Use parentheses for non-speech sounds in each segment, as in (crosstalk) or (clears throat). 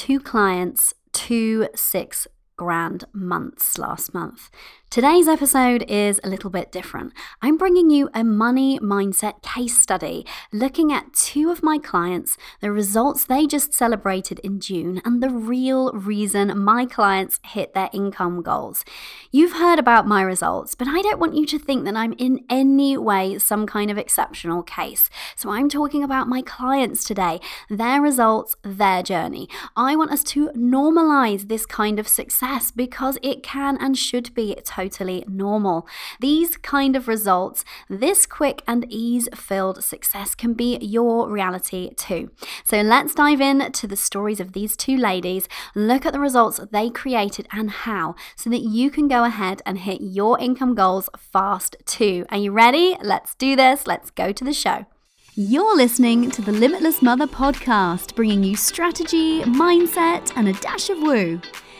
two clients, two six grand months last month. Today's episode is a little bit different. I'm bringing you a money mindset case study looking at two of my clients, the results they just celebrated in June, and the real reason my clients hit their income goals. You've heard about my results, but I don't want you to think that I'm in any way some kind of exceptional case. So I'm talking about my clients today, their results, their journey. I want us to normalize this kind of success because it can and should be totally normal. These kind of results, this quick and ease filled success can be your reality too. So let's dive in to the stories of these two ladies, look at the results they created and how, so that you can go ahead and hit your income goals fast too. Are you ready? Let's do this. Let's go to the show. You're listening to the Limitless Mother podcast, bringing you strategy, mindset, and a dash of woo.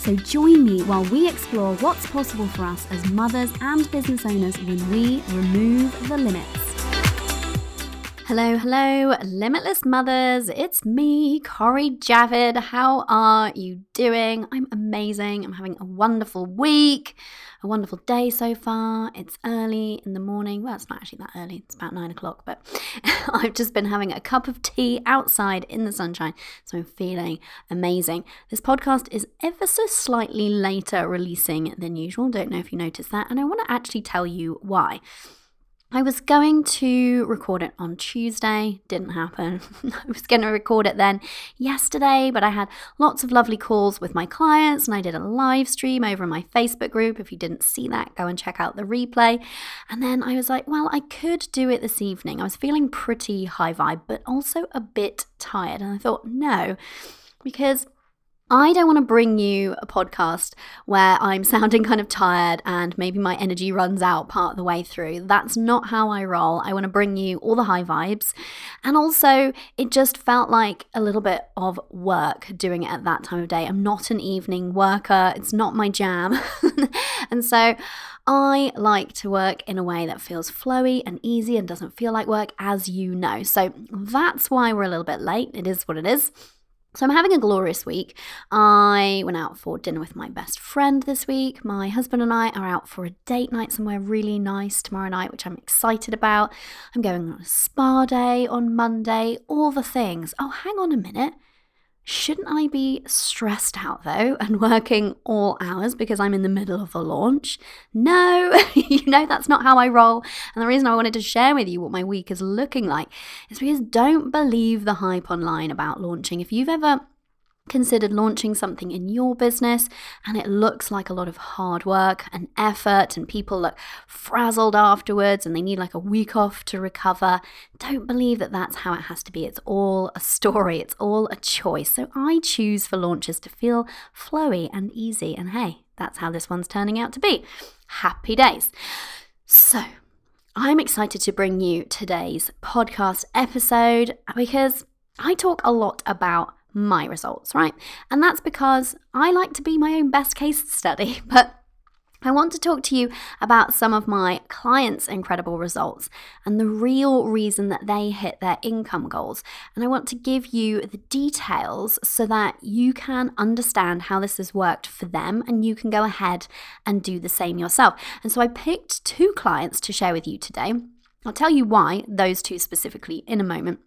So join me while we explore what's possible for us as mothers and business owners when we remove the limits. Hello, hello, limitless mothers. It's me, Cori Javid. How are you doing? I'm amazing. I'm having a wonderful week, a wonderful day so far. It's early in the morning. Well, it's not actually that early, it's about nine o'clock, but (laughs) I've just been having a cup of tea outside in the sunshine, so I'm feeling amazing. This podcast is ever so slightly later releasing than usual. Don't know if you noticed that, and I want to actually tell you why. I was going to record it on Tuesday, didn't happen. (laughs) I was going to record it then yesterday, but I had lots of lovely calls with my clients and I did a live stream over my Facebook group. If you didn't see that, go and check out the replay. And then I was like, well, I could do it this evening. I was feeling pretty high vibe, but also a bit tired. And I thought, no, because I don't want to bring you a podcast where I'm sounding kind of tired and maybe my energy runs out part of the way through. That's not how I roll. I want to bring you all the high vibes. And also, it just felt like a little bit of work doing it at that time of day. I'm not an evening worker, it's not my jam. (laughs) and so, I like to work in a way that feels flowy and easy and doesn't feel like work, as you know. So that's why we're a little bit late. It is what it is. So I'm having a glorious week. I went out for dinner with my best friend this week. My husband and I are out for a date night somewhere really nice tomorrow night, which I'm excited about. I'm going on a spa day on Monday, all the things. Oh, hang on a minute. Shouldn't I be stressed out though and (laughs) working all hours because I'm in the middle of a launch? No, (laughs) you know that's not how I roll. And the reason I wanted to share with you what my week is looking like is because don't believe the hype online about launching. If you've ever considered launching something in your business and it looks like a lot of hard work and effort and people look frazzled afterwards and they need like a week off to recover. Don't believe that that's how it has to be. It's all a story. It's all a choice. So i choose for launches to feel flowy and easy and hey that's how this one's turning out to be. Happy days. So i'm excited to bring you today's podcast episode because i talk a lot about my results, right? And that's because I like to be my own best case study, (laughs) but I want to talk to you about some of my clients' incredible results and the real reason that they hit their income goals. And I want to give you the details so that you can understand how this has worked for them and you can go ahead and do the same yourself. And so I picked two clients to share with you today. I'll tell you why, those two specifically, in a moment.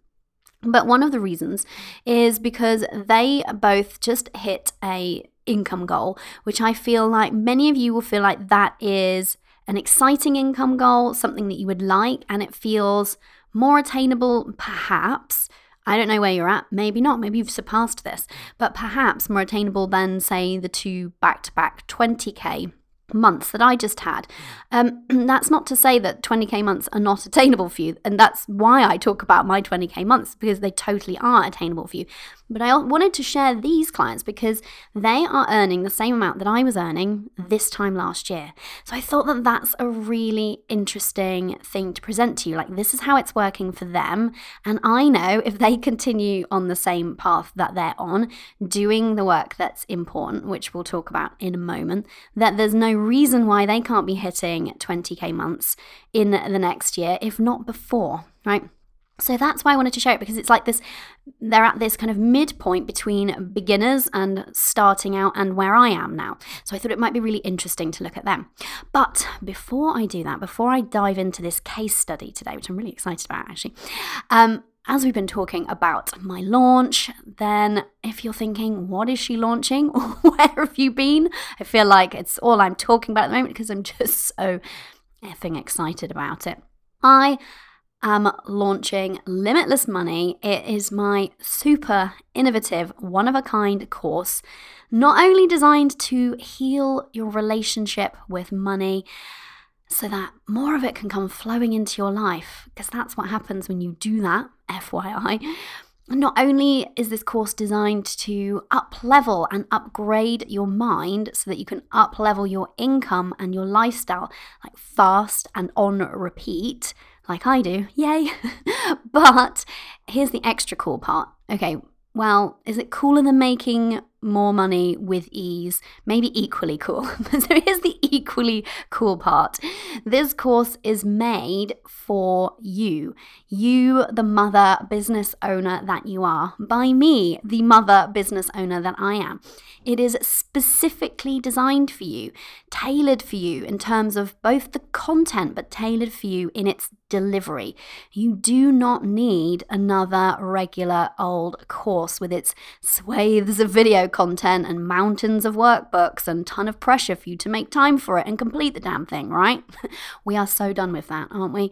But one of the reasons is because they both just hit a income goal, which I feel like many of you will feel like that is an exciting income goal, something that you would like, and it feels more attainable, perhaps. I don't know where you're at. Maybe not. Maybe you've surpassed this, but perhaps more attainable than, say, the two back to back 20K months that I just had. Um, (clears throat) that's not to say that 20k months are not attainable for you, and that's why I talk about my 20k months because they totally are attainable for you. But I wanted to share these clients because they are earning the same amount that I was earning this time last year. So I thought that that's a really interesting thing to present to you. Like, this is how it's working for them. And I know if they continue on the same path that they're on, doing the work that's important, which we'll talk about in a moment, that there's no reason why they can't be hitting 20K months in the next year, if not before, right? So that's why I wanted to share it because it's like this they're at this kind of midpoint between beginners and starting out and where I am now. So I thought it might be really interesting to look at them. But before I do that, before I dive into this case study today, which I'm really excited about actually, um, as we've been talking about my launch, then if you're thinking, what is she launching? (laughs) Where have you been? I feel like it's all I'm talking about at the moment because I'm just so effing excited about it. I am launching Limitless Money. It is my super innovative, one of a kind course, not only designed to heal your relationship with money so that more of it can come flowing into your life, because that's what happens when you do that, FYI. Not only is this course designed to up level and upgrade your mind so that you can up level your income and your lifestyle like fast and on repeat, like I do, yay. (laughs) but here's the extra cool part. Okay, well, is it cooler than making more money with ease? Maybe equally cool. (laughs) so here's the equally cool part. This course is made for you. You, the mother business owner that you are, by me, the mother business owner that I am. It is specifically designed for you, tailored for you in terms of both the content, but tailored for you in its delivery. You do not need another regular old course with its swathes of video content and mountains of workbooks and ton of pressure for you to make time for it and complete the damn thing, right? (laughs) we are so done with that, aren't we?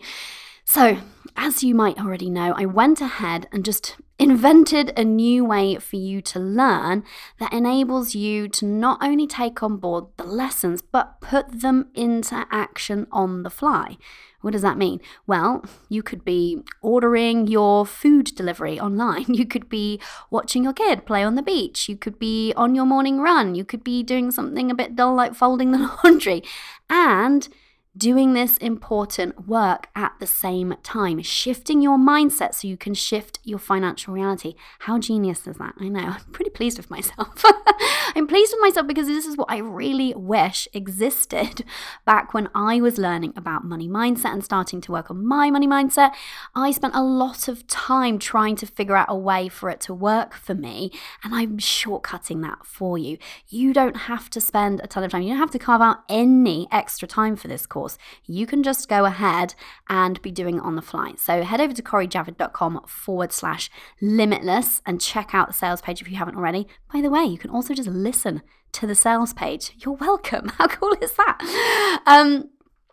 So, as you might already know, I went ahead and just invented a new way for you to learn that enables you to not only take on board the lessons, but put them into action on the fly. What does that mean? Well, you could be ordering your food delivery online. (laughs) You could be watching your kid play on the beach. You could be on your morning run. You could be doing something a bit dull like folding the (laughs) laundry. And doing this important work at the same time, shifting your mindset so you can shift your financial reality. How genius is that? I know. (laughs) I'm pretty pleased with myself. (laughs) I'm pleased with myself because this is what I really wish existed (laughs) back when I was learning about money mindset and starting to work on my money mindset. I spent a lot of time trying to figure out a way for it to work for me, and I'm shortcutting that for you. You don't have to spend a ton of time, you don't have to carve out any extra time for this course course, you can just go ahead and be doing it on the fly. So head over to corijavid.com forward slash limitless and check out the sales page if you haven't already. By the way, you can also just listen to the sales page. You're welcome. (laughs) How cool is that? Um,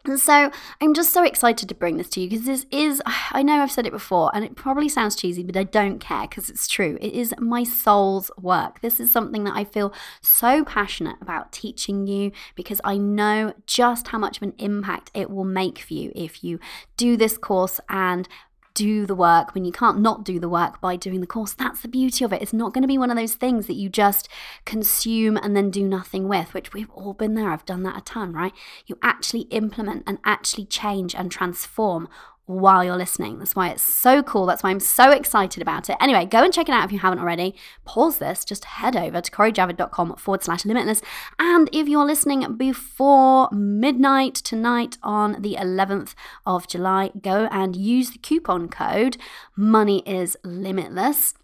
and so I'm just so excited to bring this to you because this is, I know I've said it before and it probably sounds cheesy, but I don't care because it's true. It is my soul's work. This is something that I feel so passionate about teaching you because I know just how much of an impact it will make for you if you do this course and do the work when you can't not do the work by doing the course. That's the beauty of it. It's not going to be one of those things that you just consume and then do nothing with, which we've all been there. I've done that a ton, right? You actually implement and actually change and transform while you're listening. That's why it's so cool. That's why I'm so excited about it. Anyway, go and check it out if you haven't already. Pause this, just head over to corijavid.com forward slash limitless. And if you're listening before midnight tonight on the 11th of July, go and use the coupon code Money is Limitless.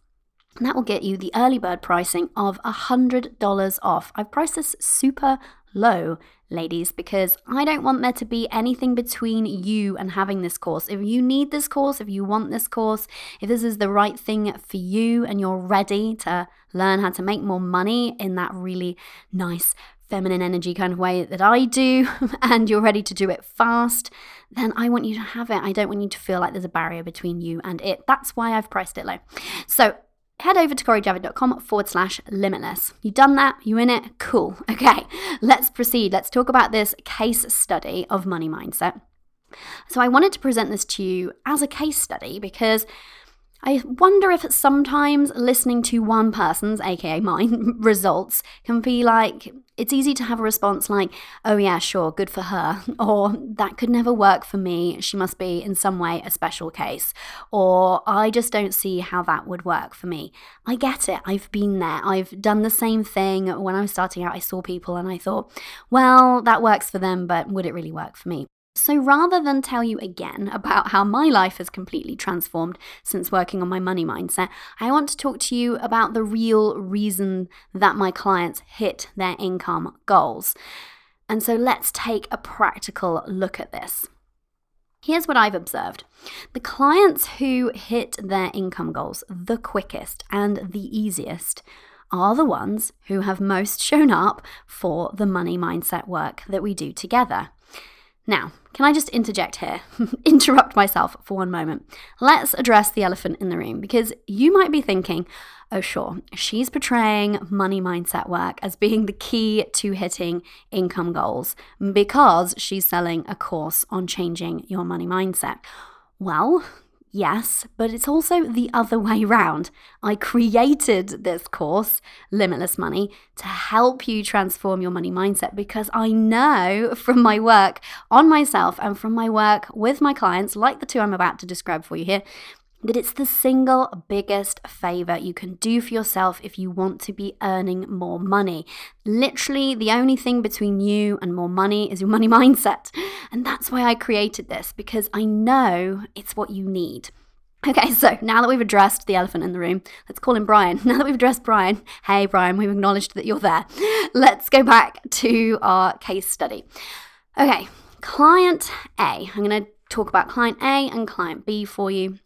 And that will get you the early bird pricing of $100 off. I've priced this super low ladies, because I don't want there to be anything between you and having this course. If you need this course, if you want this course, if this is the right thing for you and you're ready to learn how to make more money in that really nice feminine energy kind of way that I do, (laughs) and you're ready to do it fast, then I want you to have it. I don't want you to feel like there's a barrier between you and it. That's why I've priced it low. So head over to corijavid.com forward slash limitless. You done that? You in it? Cool. (laughs) Okay, let's proceed. Let's talk about this case study of money mindset. So, I wanted to present this to you as a case study because I wonder if sometimes listening to one person's, aka mine, (laughs) results can be like, it's easy to have a response like, oh yeah, sure, good for her, (laughs) or that could never work for me, she must be in some way a special case, or I just don't see how that would work for me. I get it, I've been there, I've done the same thing. When I was starting out, I saw people and I thought, well, that works for them, but would it really work for me? So rather than tell you again about how my life has completely transformed since working on my money mindset, I want to talk to you about the real reason that my clients hit their income goals. And so let's take a practical look at this. Here's what I've observed the clients who hit their income goals the quickest and the easiest are the ones who have most shown up for the money mindset work that we do together. Now, can I just interject here? (laughs) Interrupt myself for one moment. Let's address the elephant in the room because you might be thinking, oh, sure, she's portraying money mindset work as being the key to hitting income goals because she's selling a course on changing your money mindset. Well, Yes, but it's also the other way round. I created this course, Limitless Money, to help you transform your money mindset because I know from my work on myself and from my work with my clients, like the two I'm about to describe for you here, that it's the single biggest favor you can do for yourself if you want to be earning more money. Literally, the only thing between you and more money is your money (laughs) mindset. And that's why I created this because I know it's what you need. Okay, so now that we've addressed the elephant in the room, let's call him Brian. (laughs) Now that we've addressed Brian, hey Brian, we've acknowledged that you're there. (laughs) Let's go back to our case study. Okay, client A. I'm going to talk about client A and client B for you.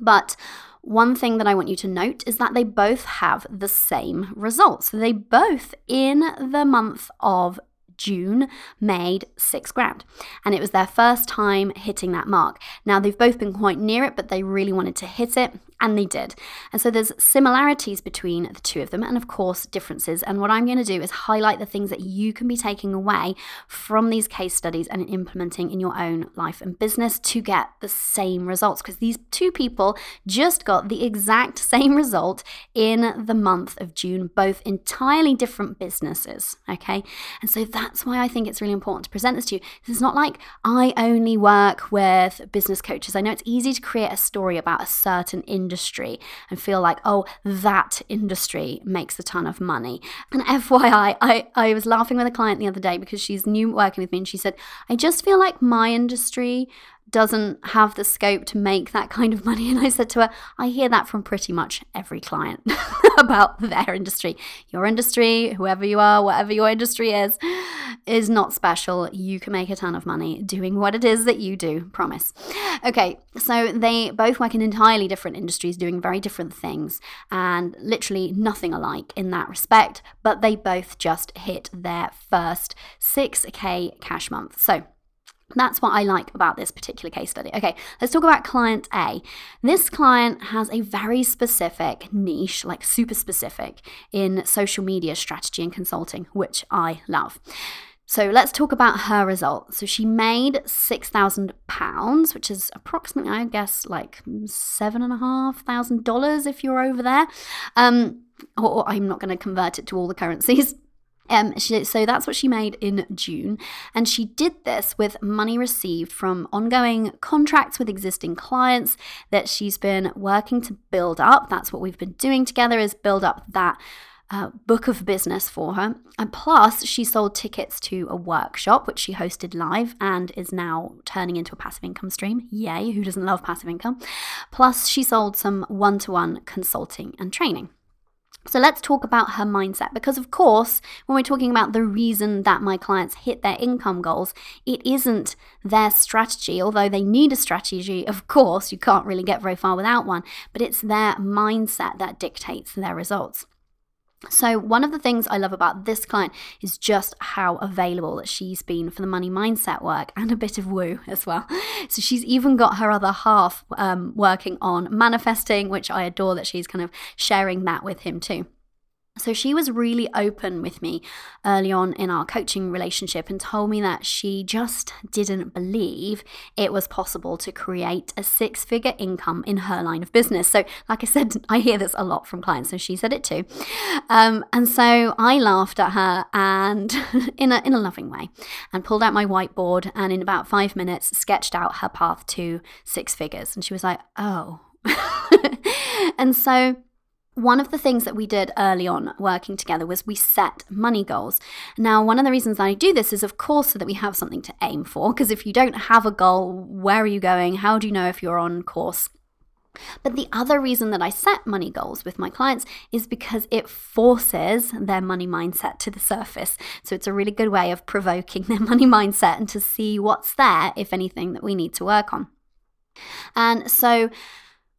But one thing that I want you to note is that they both have the same results. They both, in the month of June made six grand. And it was their first time hitting that mark. Now, they've both been quite near it, but they really wanted to hit it and they did. And so there's similarities between the two of them, and of course, differences. And what I'm going to do is highlight the things that you can be taking away from these case studies and implementing in your own life and business to get the same results. Because these two people just got the exact (laughs) same result in the month of June, both entirely different businesses. Okay. And so that's why I think it's really important to present this to you. It's not like I only work with business coaches. I know it's easy to create a story about a certain industry industry and feel like, oh, that industry makes a ton of money. And (laughs) FYI, I, I was laughing with a client the other day because she's new working with me and she said, I just feel like my industry doesn't have the scope to make that kind of money. (laughs) And I said to her, I hear that from pretty much every client (laughs) about their industry. Your industry, whoever you are, whatever your industry is, is not special. You can make a ton of money doing what it is that you do, promise. Okay, so they both work in entirely different industries, doing very different things, and literally nothing alike in that respect, but they both just hit their first 6K cash month. So, that's what I like about this particular case study. Okay, let's talk about client A. This client has a very specific niche, like super specific, in social media strategy and consulting, which I love. So let's talk about her result. So she made £6,000, which is approximately, I guess, like $7,500 if you're over there. Um, or I'm not going to convert it to all the currencies. Um, she, so that's what she made in June. And she did this with money received from ongoing contracts with existing clients that she's been working to build up. That's what we've been doing together is build up that uh, book of business for her. And plus, she sold tickets to a workshop, which she hosted live and is now turning into a passive income stream. Yay, who doesn't love passive income? Plus, she sold some one to one consulting and training. So let's talk about her mindset because, of course, when we're talking about the reason that my clients hit their income goals, it isn't their strategy, although they need a strategy, of course, you can't really get very far without one, but it's their mindset that dictates their results. So, one of the things I love about this client is just how available that she's been for the money mindset work (laughs) and a bit of woo as well. So, she's even got her other half um, working on manifesting, which I adore that she's kind of sharing that with him too. So she was really open with me early on in our coaching relationship and told me that she just didn't believe it was possible to create a six figure income in her line of business. So, like I said, (laughs) I hear this a lot from clients, so she said it too. Um, and so I laughed at her and (laughs) in a, in a loving way and pulled out my whiteboard and in about five minutes sketched out her path to six figures. And she was like, oh. (laughs) and so one of the things that we did early on working together was we set money goals. Now, one of the reasons I do this is, of course, so that we have something to aim for. Because if you don't have a goal, where are you going? How do you know if you're on course? But the other reason that I set money goals with my clients is because it forces their money mindset to the surface. So it's a really good way of provoking (laughs) their money mindset and to see what's there, if anything, that we need to work on. And so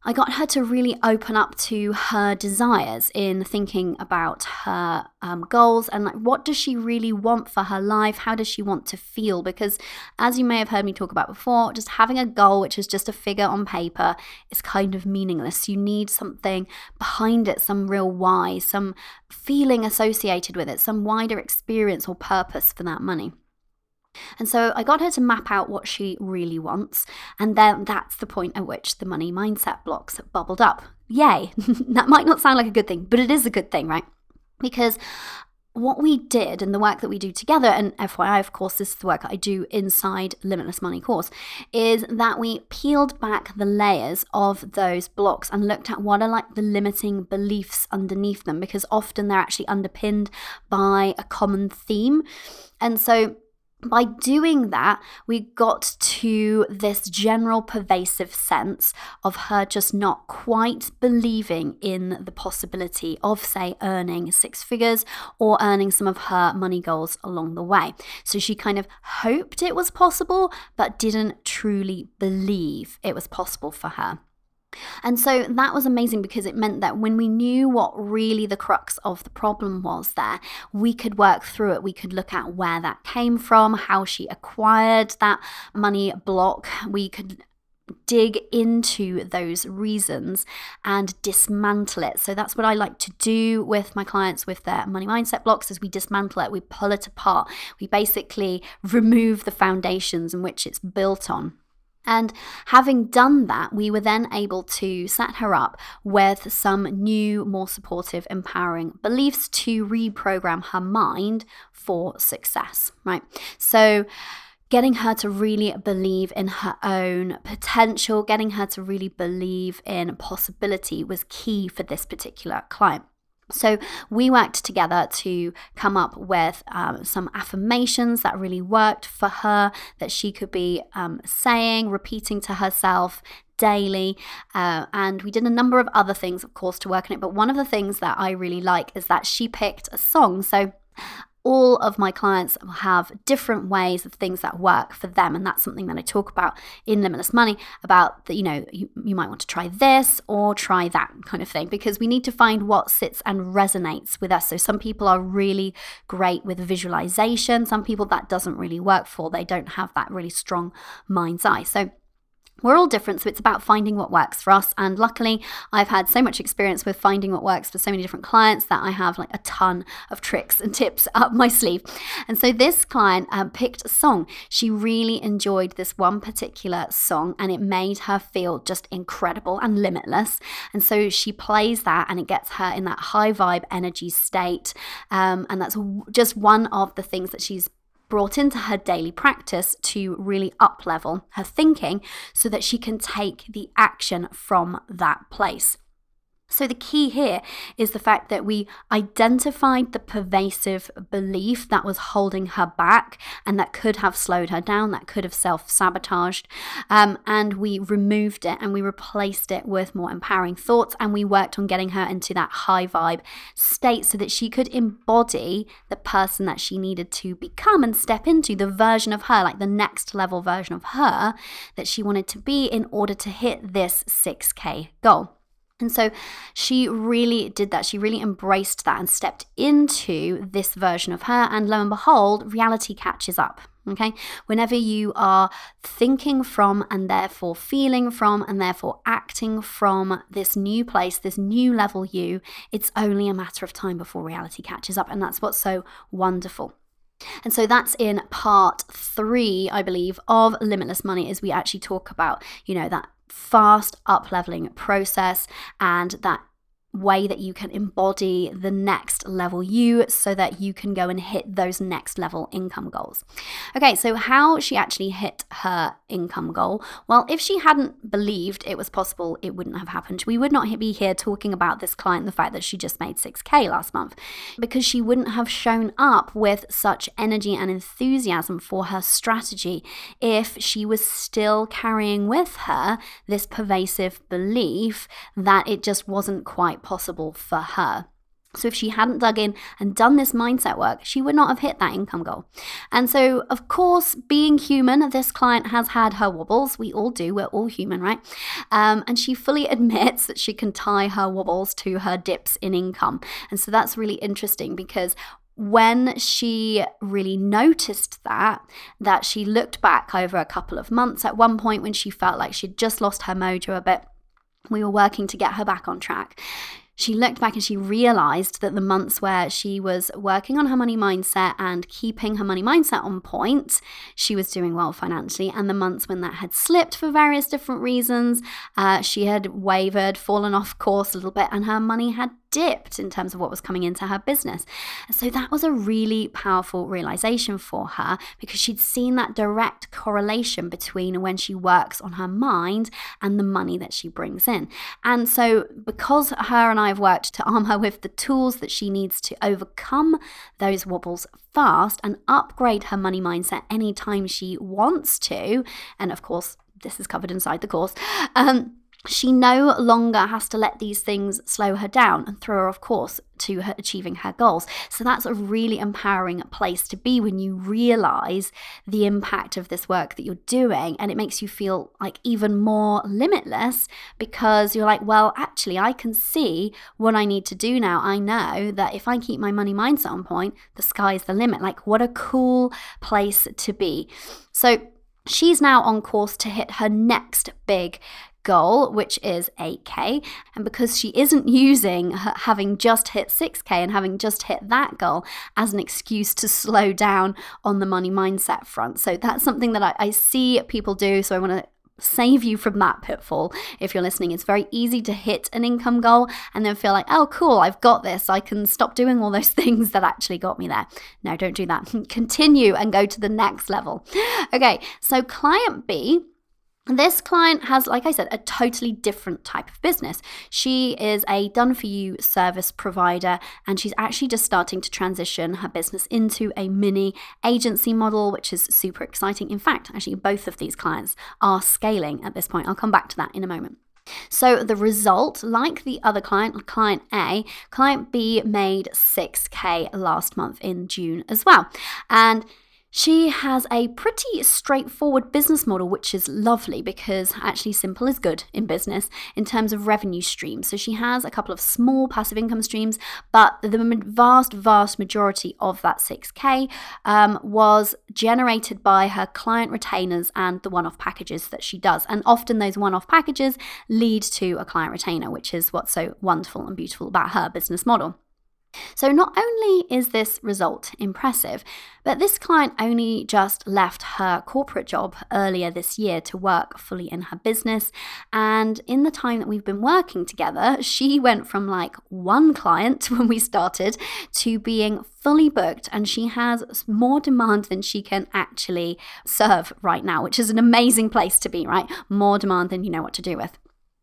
I got her to really open up to her desires in thinking about her um, goals and like what does she really want for her life? How does she want to feel? Because as you may have heard me talk about before, just having a goal which is just a figure on paper is kind of meaningless. You need something behind it, some real why, some feeling associated with it, some wider experience or purpose for that money. And so I got her to map out what she really wants. And then that's the point at which the money mindset blocks bubbled up. Yay. (laughs) that might not sound like a good thing, but it is a good thing, right? Because what we did and the work that we do together, and FYI, of course, this is the work I do inside Limitless Money course, is that we peeled back the layers of those blocks and looked at what are like the limiting beliefs underneath them, because often they're actually underpinned by a common theme. And so by doing that, we got to this general pervasive sense of her just not quite believing in the possibility of, say, earning six figures or earning some of her money goals along the way. So she kind of hoped it was possible, but didn't truly believe it was possible for her. And so that was amazing because it meant that when we knew what really the crux of the problem was there, we could work through it. We could look at where that came from, how she acquired that money block. We could dig into those reasons and dismantle it. So that's what I like to do with my clients with their money mindset blocks is we dismantle it, we pull it apart. We basically remove the foundations in which it's built on. And having done that, we were then able to set her up with some new, more supportive, empowering beliefs to reprogram her mind for success, right? So, getting her to really believe in her own potential, getting her to really believe in possibility was key for this particular client. So, we worked together to come up with um, some affirmations that really worked for her, that she could be um, saying, repeating to herself daily. Uh, and we did a number of other things, of course, to work on it. But one of the things that I really like is that she picked a song. So, all of my clients have different ways of things that work for them and that's something that i talk about in limitless money about that you know you, you might want to try this or try that kind of thing because we need to find what sits and resonates with us. So some people are really great with visualization. Some people that doesn't really work for they don't have that really strong mind's eye. So we're all different, so it's about finding what works for us. And luckily, I've had so much experience with finding what works for so many different clients that I have like a ton of tricks and tips (laughs) up my sleeve. And so this client um, picked a song. She really enjoyed this one particular song and it made her feel just incredible and limitless. And so she plays that and it gets her in that high vibe energy state. Um, and that's just one of the things that she's brought into her daily practice to really up level her thinking so that she can take the action from that place. So, the key here is the fact that we identified the pervasive belief that was holding her back and that could have slowed her down, that could have self sabotaged. Um, and we removed it and we replaced it with more empowering thoughts. And we worked on getting her into that high vibe state so that she could embody the person that she needed to become and step into the version of her, like the next level version of her that she wanted to be in order to hit this 6K goal. And so she really did that. She really embraced that and stepped into this version of her. And lo and behold, reality catches up, Okay. Whenever you are thinking from and therefore feeling from and therefore acting from this new place, this new level you, it's only a matter of time before reality catches up. And that's what's so wonderful. And so that's in part three, I believe, of Limitless Money, as we actually talk about, you know, that fast up leveling process and that way that you can embody the next level you so that you can go and hit those next level income goals. Okay, so how she actually hit her income goal? Well, if she hadn't believed it was possible, it wouldn't have happened. We would not be here talking about this client, the fact that she just made 6K last month, because she wouldn't have shown up with such energy and enthusiasm for her strategy if she was still carrying with her this pervasive belief that it just wasn't quite possible for her. So, if she hadn't dug in and done this mindset work, she would not have hit that income goal. And so, of course, being human, this client has had her wobbles. We all do, we're all human, right? Um, and she fully (laughs) admits that she can tie her wobbles to her dips in income. And so, that's really interesting because when she really noticed that that she looked back over a couple of months at one point when she felt like she'd just lost her mojo a bit we were working to get her back on track she looked back and she realized that the months where she was working on her money mindset and keeping her money mindset on point, she was doing well financially. And the months when that had slipped for various different reasons, uh, she had wavered, fallen off course a little bit, and her money had dipped in terms of what was coming into her business. So that was a really powerful realization for her because she'd seen that direct correlation between when she works on her mind and the money that she brings in. And so, because her and I have worked to arm her with the tools that she needs to overcome those wobbles fast and upgrade her money mindset anytime she wants to, and of course, this is covered inside the course. Um, she no longer has to let these things slow her down and throw her off course to her achieving her goals. So that's a really empowering place to be when you realize the impact of this work that you're doing and it makes you feel like even more limitless because you're like, well, actually, I can see what I need to do now. I know that if I keep my money mindset on point, the sky's the limit. Like, what a cool place to be. So, She's now on course to hit her next big goal, which is 8K. And because she isn't using having just hit 6K and having just hit that goal as an excuse to slow down on the money mindset front. So that's something that I, I see people do. So I want to save you from that pitfall if you're listening. It's very easy to hit an income goal and then feel like, oh, cool, I've got this. I can stop doing all those (laughs) things that actually got me there. No, don't do that. (laughs) Continue and go to the next level. Okay, so client B this client has, like I said, a totally different type of business. She is a done for you service provider, and she's actually just starting to transition her business into a mini agency model, which is super exciting. In fact, actually, both of these clients are scaling at this point. I'll come back to that in a moment. So the result, like the other client, client A, client B made 6K last month in June as well. And she has a pretty straightforward business model, which is lovely because actually simple is good in business in terms of revenue streams. So she has a couple of small passive income streams, but the vast, vast majority of that 6K um, was generated by her client retainers and the one off packages that she does. And often those one off packages lead to a client retainer, which is what's so wonderful and beautiful about her business model. So, not only is this result impressive, but this client only just left her corporate job earlier this year to work fully in her business. And in the time that we've been working together, she went from like one client (laughs) when we started to being fully booked. And she has more demand than she can actually serve right now, which is an amazing place to be, right? More demand than you know what to do with.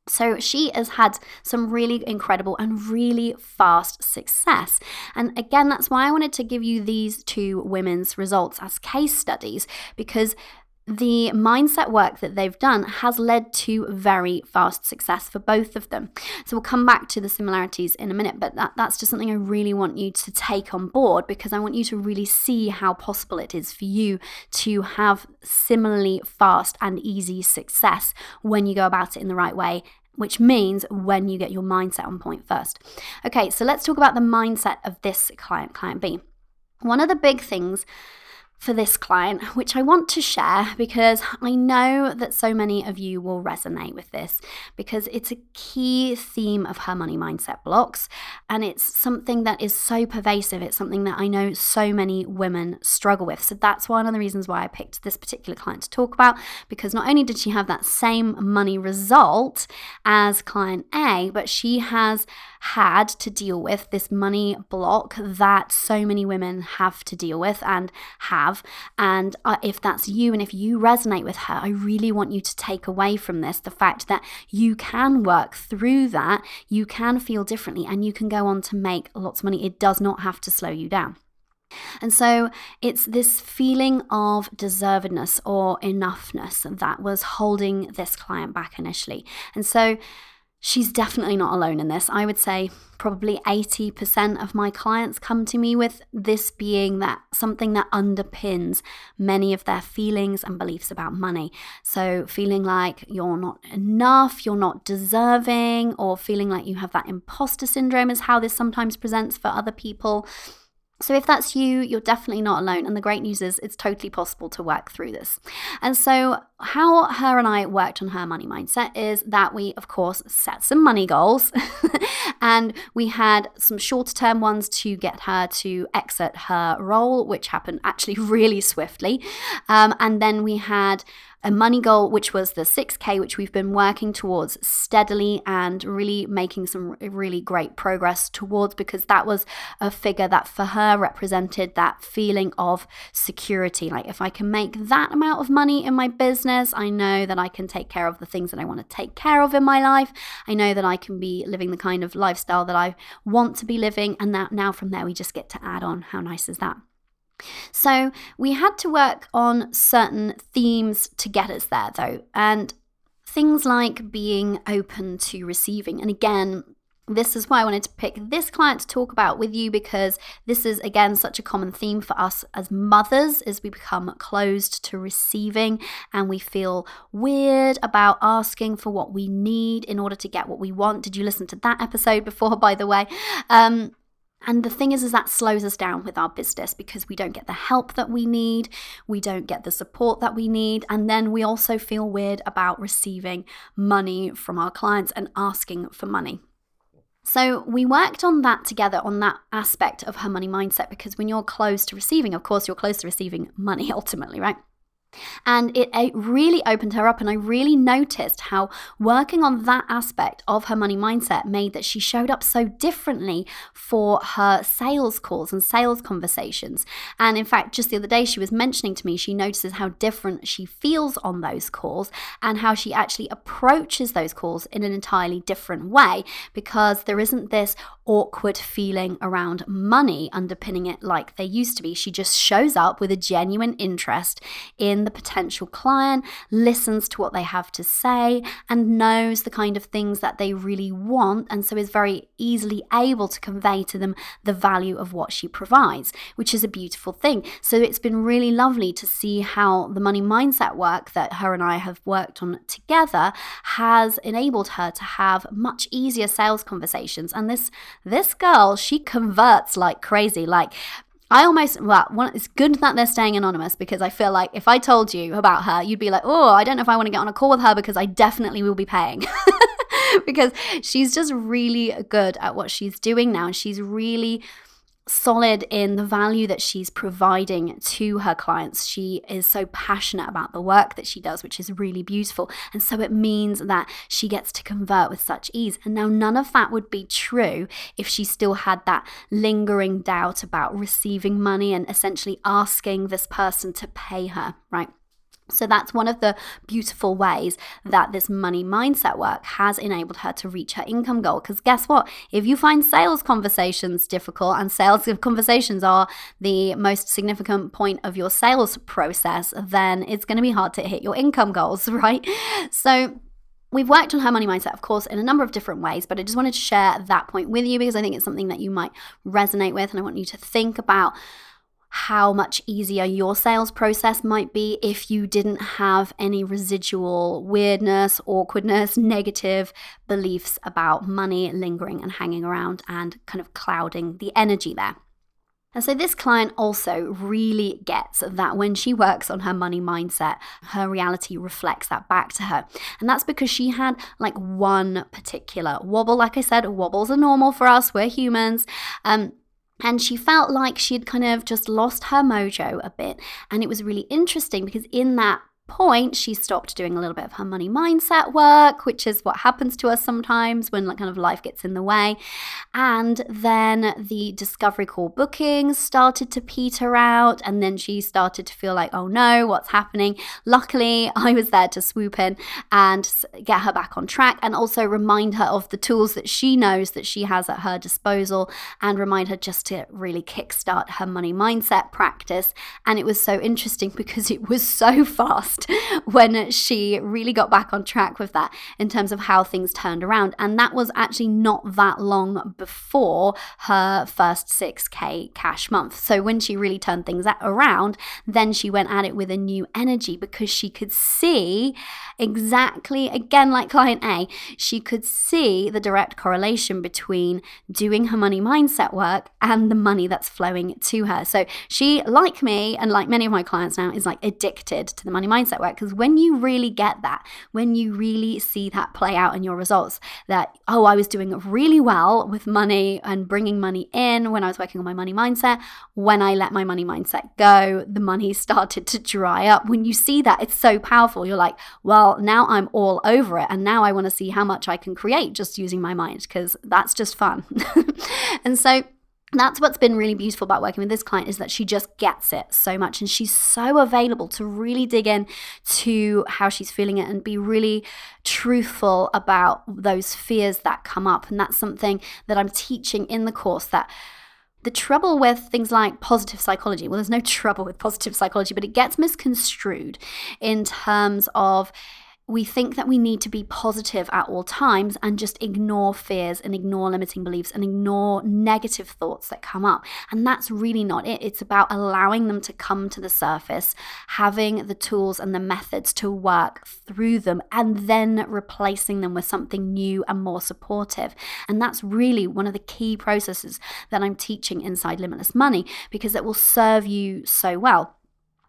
So she has had some really incredible and really fast success. And again, that's why I wanted to give you these two women's results as case studies because the mindset work that they've done has led to very fast success for both of them. So we'll come back to the similarities in a minute, but that, that's just something I really want you to take on board because I want you to really see how possible it is for you to have similarly fast and easy success when you go about it in the right way which means when you get your mindset on point first. Okay, so let's talk about the mindset of this client, client B. One of the big things for this client, which I want to share because I know that so many of you will resonate with this because it's a key theme of her money mindset blocks. And it's something that is so pervasive. It's something that I know so many women struggle with. So that's one of the reasons why I picked this particular client to talk about because not only did she have that same money result as client A, but she has had to deal with this money block that so many women have to deal with and have. And uh, if that's you and if you resonate with her, I really want you to take away from this the fact that you can work through that, you can feel differently, and you can go on to make lots of money. It does not have to slow you down. And so it's this feeling of deservedness or enoughness that was holding this client back initially. And so She's definitely not alone in this. I would say probably 80% of my clients come to me with this being that something that underpins many of their feelings and beliefs about money. So, feeling like you're not enough, you're not deserving, or feeling like you have that imposter syndrome is how this sometimes presents for other people. So, if that's you, you're definitely not alone. And the great news is it's totally possible to work through this. And so, how her and I worked on her money mindset is that we, of course, set some money goals (laughs) and we had some shorter term ones to get her to exit her role, which happened actually (laughs) really swiftly. Um, and then we had a money goal, which was the 6K, which we've been working towards steadily and really making some really great progress towards because that was a figure that for her represented that feeling of security. Like, if I can make that amount of money in my business, I know that I can take care of the things that I want to take care of in my life. I know that I can be living the kind of lifestyle that I want to be living. And that now from there, we just get to add on. How nice is that? So we had to work on certain themes to get us there, though, and things like being open to receiving. And again, this is why I wanted to pick this client to talk about with you because this is again such a common theme for us as mothers as we become closed to receiving and we feel weird about asking for what we need in order to get what we want. Did you listen to that episode before by the way? Um, and the thing is, is that slows us down with our business because we don't get the help that we need, we don't get the support that we need, and then we also feel weird about receiving money from our clients and asking for money. So we worked on that together on that aspect of her money mindset because when you're close to receiving, of course, you're close to receiving money (laughs) ultimately, right? And it, it, really opened her up. And I really noticed how working on that aspect of her money mindset made that she showed up so differently for her sales calls and sales conversations. And in fact, just the other day, she was mentioning to me, she notices how different she feels on those calls and how she actually approaches those calls in an entirely different way because there isn't this awkward feeling around money underpinning it like there used to be. She just shows up with a genuine interest in in the potential client, listens to what they have to say, and knows the kind of things that they really want, and so is very easily able to convey to them the value of what she provides, which is a beautiful thing. So it's been really lovely to see how the money mindset work that her and I have worked on together has enabled her to have much easier sales conversations. And this this girl, she converts like crazy. Like I almost well, one, it's good that they're staying anonymous because I feel like if I told you about her, you'd be like, oh, I don't know if I want to get on a call with her because I definitely will be paying. (laughs) because she's just really good at what she's doing now. And she's really solid in the value that she's providing to her clients. She is so passionate about the work that she does, which is really beautiful. And so it means that she gets to convert with such ease. And now, none of that would be true if she still had that lingering doubt about receiving money and essentially asking this person to pay her, right? So that's one of the beautiful ways that this money mindset work has enabled her to reach her income goal. Because guess what? If you find sales conversations difficult and sales (laughs) conversations are the most significant point of your sales process, then it's going to be hard to hit your income goals, (laughs) right? So We've worked on her money mindset, of course, in a number of different ways, but I just wanted to share that point with you because I think it's something that you might resonate with. And I want you to think about how much easier your sales process might be if you didn't have any residual weirdness, awkwardness, (laughs) negative beliefs about money lingering and hanging around and kind of clouding the energy there. And so this client also really gets that when she works on her money mindset, her reality reflects that back to her. And that's because she had like one particular wobble. Like I said, wobbles are normal for us, we're humans. Um, and she felt like she had kind of just lost her mojo a bit. And it was really interesting because in that point, she stopped doing a little bit of her money mindset work, which is what happens to us sometimes when like kind of life gets in the way. And then the discovery call bookings started to peter out, and then she started to feel like, oh no, what's happening? Luckily, (laughs) I was there to swoop in and get her back on track, and also remind her of the tools that she knows that she has at her disposal, and remind her just to really kickstart her money mindset practice. And it was so interesting (laughs) because it was so fast (laughs) when she really got back on track with that in terms of how things turned around. And that was actually not that long before her first 6K cash month. So when she really turned things around, then she went at it with a new energy because she could see exactly, again, like client A, she could see the direct correlation between doing her money mindset work and the money that's flowing to her. So she, like me, and like many of my clients now, is like addicted to the money mindset mindset work because when you really get that, when you really see that play out in your results, that, oh, I was doing really well with money and bringing money in when I was working on my money mindset. When I let my money mindset go, the money (laughs) started to dry up. When you see that, it's so powerful. You're like, well, now I'm all over it. And now I want to see how much I can create just using my mind because that's just fun. (laughs) and so, that's what's been really beautiful about working with this client is that she just gets it so much and she's so available to really dig in to how she's feeling it and be really truthful about those fears that come up. And that's something that I'm teaching in the course that the trouble with things like positive psychology, well, there's no trouble with (laughs) positive psychology, but it gets misconstrued in terms of we think that we need to be positive at all times and just ignore fears and ignore limiting beliefs and ignore negative thoughts that come up. And that's really not it. It's about allowing them to come to the surface, having the tools and the methods to work through them, and then replacing them with something new and more supportive. And that's really one of the key processes that I'm teaching inside Limitless Money because it will serve you so well.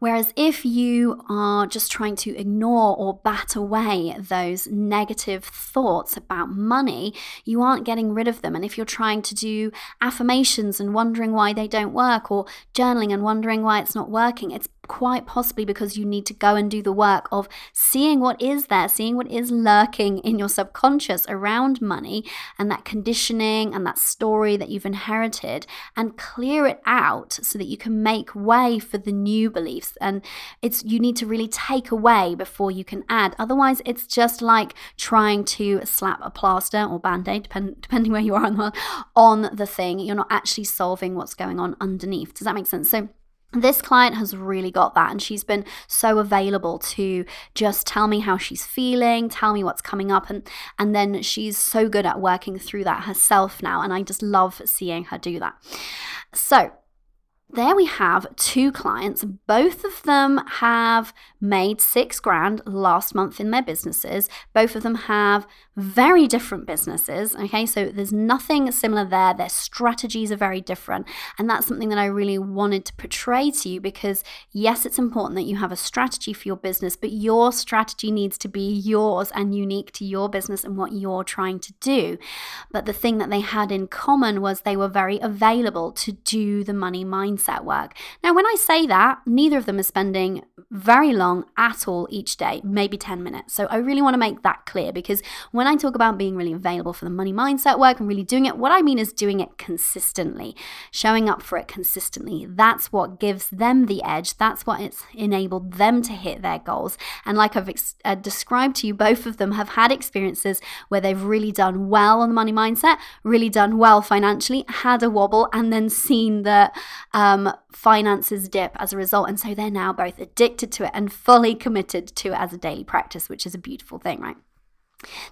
Whereas if you are just trying to ignore or bat away those negative thoughts about money, you aren't getting rid of them. And if you're trying to do affirmations and wondering why they don't work, or journaling and wondering why it's not working, it's quite possibly because you need to go and do the work of seeing what is there, seeing what is lurking in your subconscious around money and that conditioning and that story that you've inherited and clear it out so that you can make way for the new beliefs. And it's you need to really take away before you can add. Otherwise, it's just like trying to slap a plaster or band-aid, depend, depending where you are on the, on the thing. You're not actually solving what's going on underneath. Does that make sense? So this client has really got that and she's been so available to just tell me how she's feeling tell me what's coming up and and then she's so good at working through that herself now and i just love seeing her do that so there we have two clients. Both of them have made six grand last month in their businesses. Both of them have very different businesses. Okay, so there's nothing similar there. Their strategies are very different. And that's something that I really wanted to portray to you because, yes, it's important that you have a strategy for your business, but your strategy needs to be yours and unique to your business and what you're trying to do. But the thing that they had in common was they were very available to do the money mindset work. Now, when I say that, neither of them is spending very long at all each day, maybe 10 minutes. So I really want to make that clear because when I talk about being really available for the money mindset work and really doing it, what I mean is doing it consistently, showing up for it consistently. That's what gives them the edge. That's what it's enabled them to hit their goals. And like I've ex- uh, described to you, both of them have had experiences where they've really done well on the money mindset, really done well financially, had a wobble, and then seen the um, finances dip as a result. And so they're now both addicted to it and fully committed to it as a daily practice, which is a beautiful thing, right?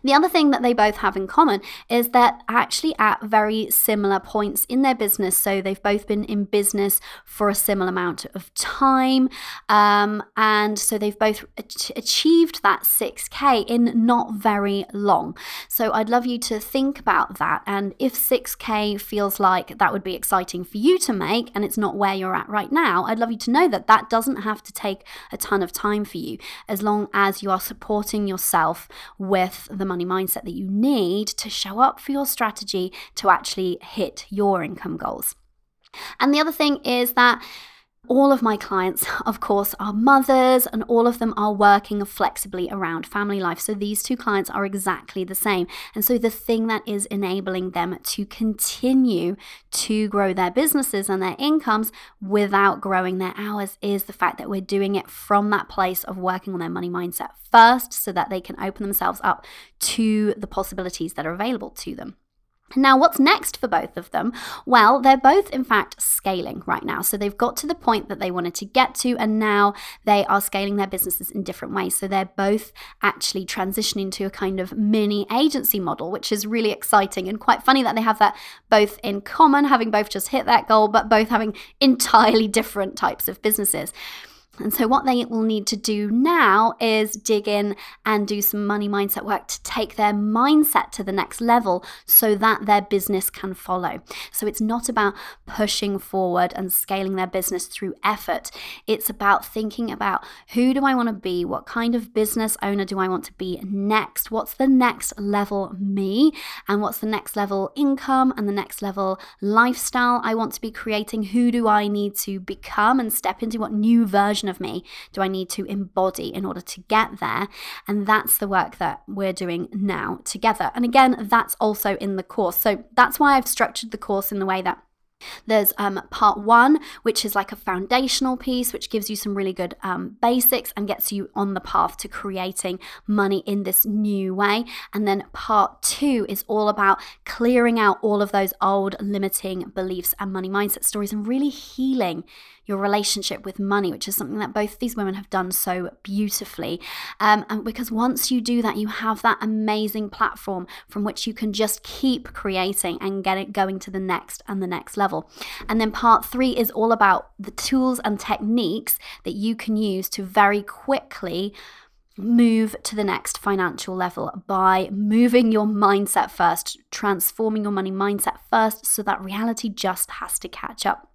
The other thing that they both have in common is that actually at very similar points in their business. So they've both been in business for a similar amount of time. Um, and so they've both achieved that 6K in not very long. So I'd love you to think about that. And if 6K feels like that would be exciting for you to make and it's not where you're at right now, I'd love you to know that that doesn't have to take a ton of time for you as long as you are supporting yourself with the money mindset that you need to show up for your strategy to actually hit your income goals. And the other thing is that all of my clients, of course, are mothers and all of them are working flexibly around family life. So these two clients are exactly the same. And so the thing that is enabling them to continue to grow their businesses and their incomes without growing their hours is the fact that we're doing it from that place of working on their money mindset first so that they can open themselves up to the possibilities that are available to them. Now, what's next for both of them? Well, they're both, in fact, scaling right now. So they've got to the point that they wanted to get to, and now they are scaling their businesses in different ways. So they're both actually transitioning to a kind of mini agency model, which is really exciting and quite funny that they have that both in common, having both just hit that goal, but both having (laughs) entirely different types of businesses. And so, what they will need to do now is dig in and do some money mindset work to take their mindset to the next level so that their business can follow. So, it's not about pushing forward and scaling their business through effort. It's about thinking about who do I want to be? What kind of business owner do I want to be next? What's the next level me? And what's the next level income and the next level lifestyle I want to be creating? Who do I need to become and step into? What new version of me do I need to embody in order to get there? And that's the work that we're doing now together. And again, that's also in the course. So that's why I've structured the course in the way that there's um, part one, which is like a foundational piece, which gives you some really good um, basics and gets you on the path to creating money in this new way. And then part two is all about clearing out all of those old limiting beliefs and money mindset stories and really healing your relationship with money, which is something that both these women have done so beautifully. Um, and because once you do that, you have that amazing platform from which you can just keep creating and get it going to the next and the next level. And then part three is all about the tools and techniques that you can use to very quickly move to the next financial level by moving your mindset first, transforming your money mindset first, so that reality just has to catch up.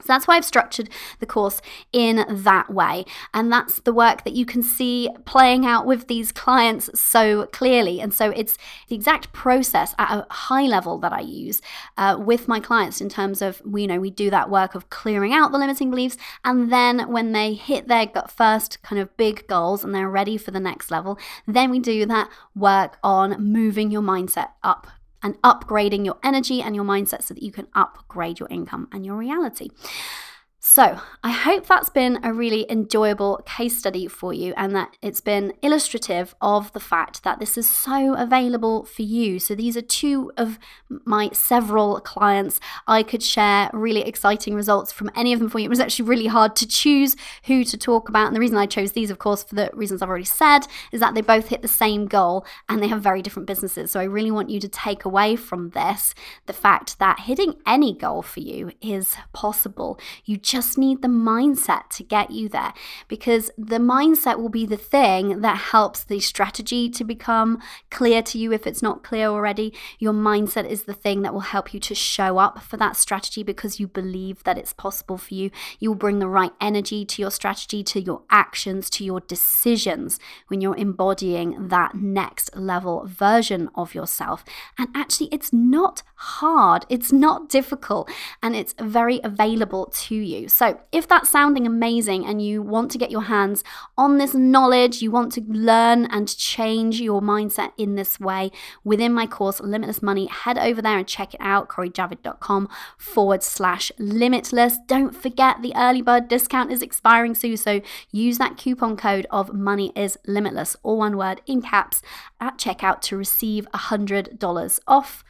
So that's why I've structured the course in that way. And that's the work that you can see playing out with these clients so clearly. And so it's the exact process at a high level that I use uh, with my clients in terms of, you know, we do that work of clearing out the limiting beliefs. And then when they hit their first kind of big goals and they're ready for the next level, then we do that work on moving your mindset up and upgrading your energy and your mindset so that you can upgrade your income and your reality. So, I hope that's been a really enjoyable case study for you and that it's been illustrative of the fact that this is so available for you. So, these are two of my several clients. I could share really exciting results from any of them for you. It was actually really hard to choose who to talk about. And the reason I chose these, of course, for the reasons I've already said, is that they both hit the same goal and they have very different businesses. So, I really want you to take away from this the fact that hitting any goal for you is possible. You just need the mindset to get you there because the mindset will be the thing that helps the strategy to become clear to you if it's not clear already. Your mindset is the thing that will help you to show up for that strategy because you believe that it's possible for you. You will bring the right energy to your strategy, to your actions, to your decisions when you're embodying that next level version of yourself. And actually, it's not hard, it's not difficult, and it's very available to you. So, if that's sounding amazing and you want to get your hands on this knowledge, you want to learn and change your mindset in this way within my course, Limitless Money, head over there and check it out, corijavid.com forward slash limitless. Don't forget the early bird discount is expiring soon, so use that coupon code of money is limitless, all one word in caps, at checkout to receive $100 off.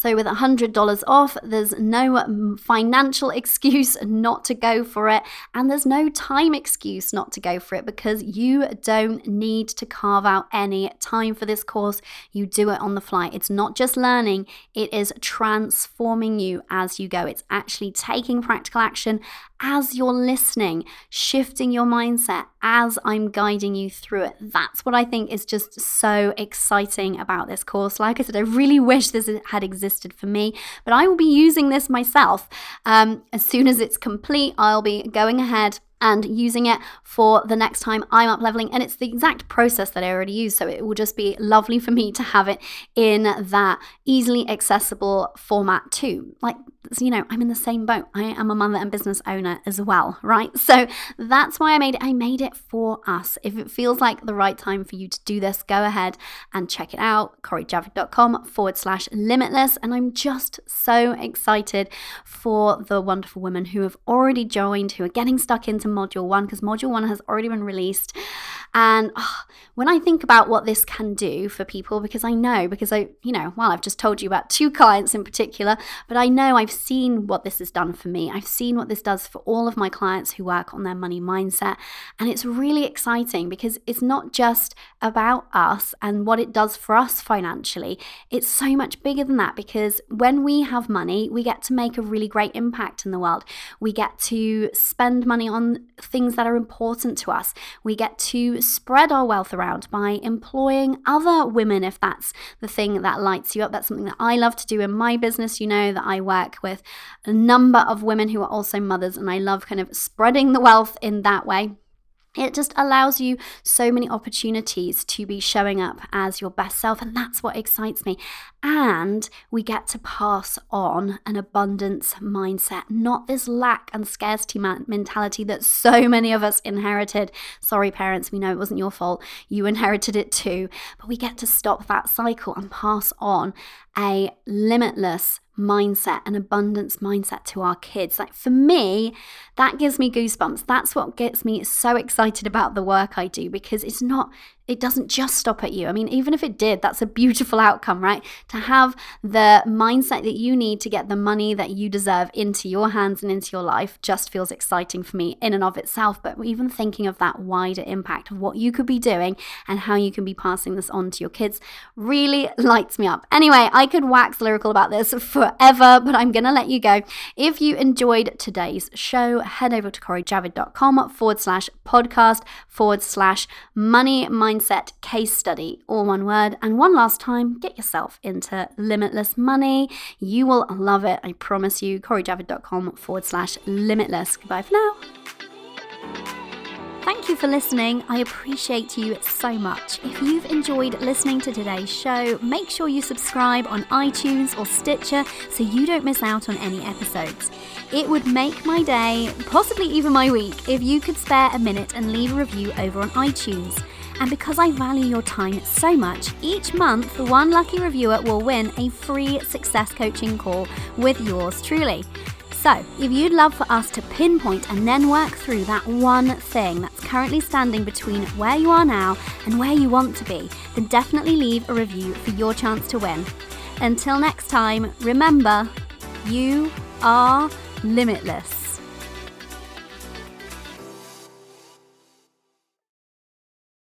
So, with $100 off, there's no um, financial (laughs) excuse not to go for it, and there's no time excuse not to go for it because you don't need to carve out any time for this course. You do it on the fly. It's not just learning, it is transforming you as you go. It's actually taking practical action as you're listening, shifting your mindset as I'm guiding you through it. That's what I think is just so exciting about this course. Like I said, I really wish this had existed for me, but I will be using this myself. Um, as soon as it's complete, I'll be going ahead and using it for the next time I'm up leveling. And it's the exact process that I already use. So it will just be lovely for me to have it in that easily accessible format too. Like, you know, I'm in the same boat. I am a mother and business owner as well, right? So that's why I made it. I made it for us. If it feels like the right time for you to do this, go ahead and check it out. CoriJavid.com forward slash limitless. And I'm just so excited for the wonderful women who have already joined, who are getting stuck into module one because module one has already been released. And oh, when I think about what this can do for people, because I know, because I, you know, well, I've just told you about two clients in particular, but I know I've seen what this has done for me. I've seen what this does for all of my clients who work on their money mindset. And it's really exciting because it's not just about us and what it does for us financially, it's so much bigger than that because when we have money, we get to make a really great impact in the world. We get to spend money on things that are important to us. We get to spread our wealth around by employing other women if that's the thing that lights you up. That's something that I love to do in my business. You know that I work with a number of women who are also mothers, and I love kind of spreading the wealth in that way. It just allows you so many opportunities to be showing up as your best self, and that's what excites me. And we get to pass on an abundance mindset, not this lack and scarcity mentality that so many of us inherited. Sorry, parents, we know it wasn't your fault. You inherited it too. But we get to stop that cycle and pass on a limitless mindset, an abundance mindset to our kids. Like for me, that gives me goosebumps. That's what gets me so excited about the work I do because it's not it doesn't just stop at you. I mean, even if it did, that's a beautiful outcome, right? To have the mindset that you need to get the money that you deserve into your hands and into your life just feels exciting for me in and of itself. But even thinking of that wider impact of what you could be doing and how you can be passing this on to your kids really lights me up. Anyway, I could wax lyrical about this forever, but I'm going to let you go. If you enjoyed today's show, head over to corijavid.com forward slash podcast forward slash money mindset mindset case study, all one word. And one last time, get yourself into limitless money. You will love it. I promise you. CoriJavid.com forward slash limitless. Goodbye for now. Thank you for listening. I appreciate you so much. If you've enjoyed listening to today's show, make sure you subscribe on iTunes or Stitcher so you don't miss out on any episodes. It would make my day, possibly even my week, if you could spare a minute and leave a review over on iTunes. And because I value your time so much, each month one lucky reviewer will win a free success coaching call with yours truly. So, if you'd love for us to pinpoint and then work through that one thing that's currently standing between where you are now and where you want to be, then definitely leave a review for your chance to win. Until next time, remember, you are limitless.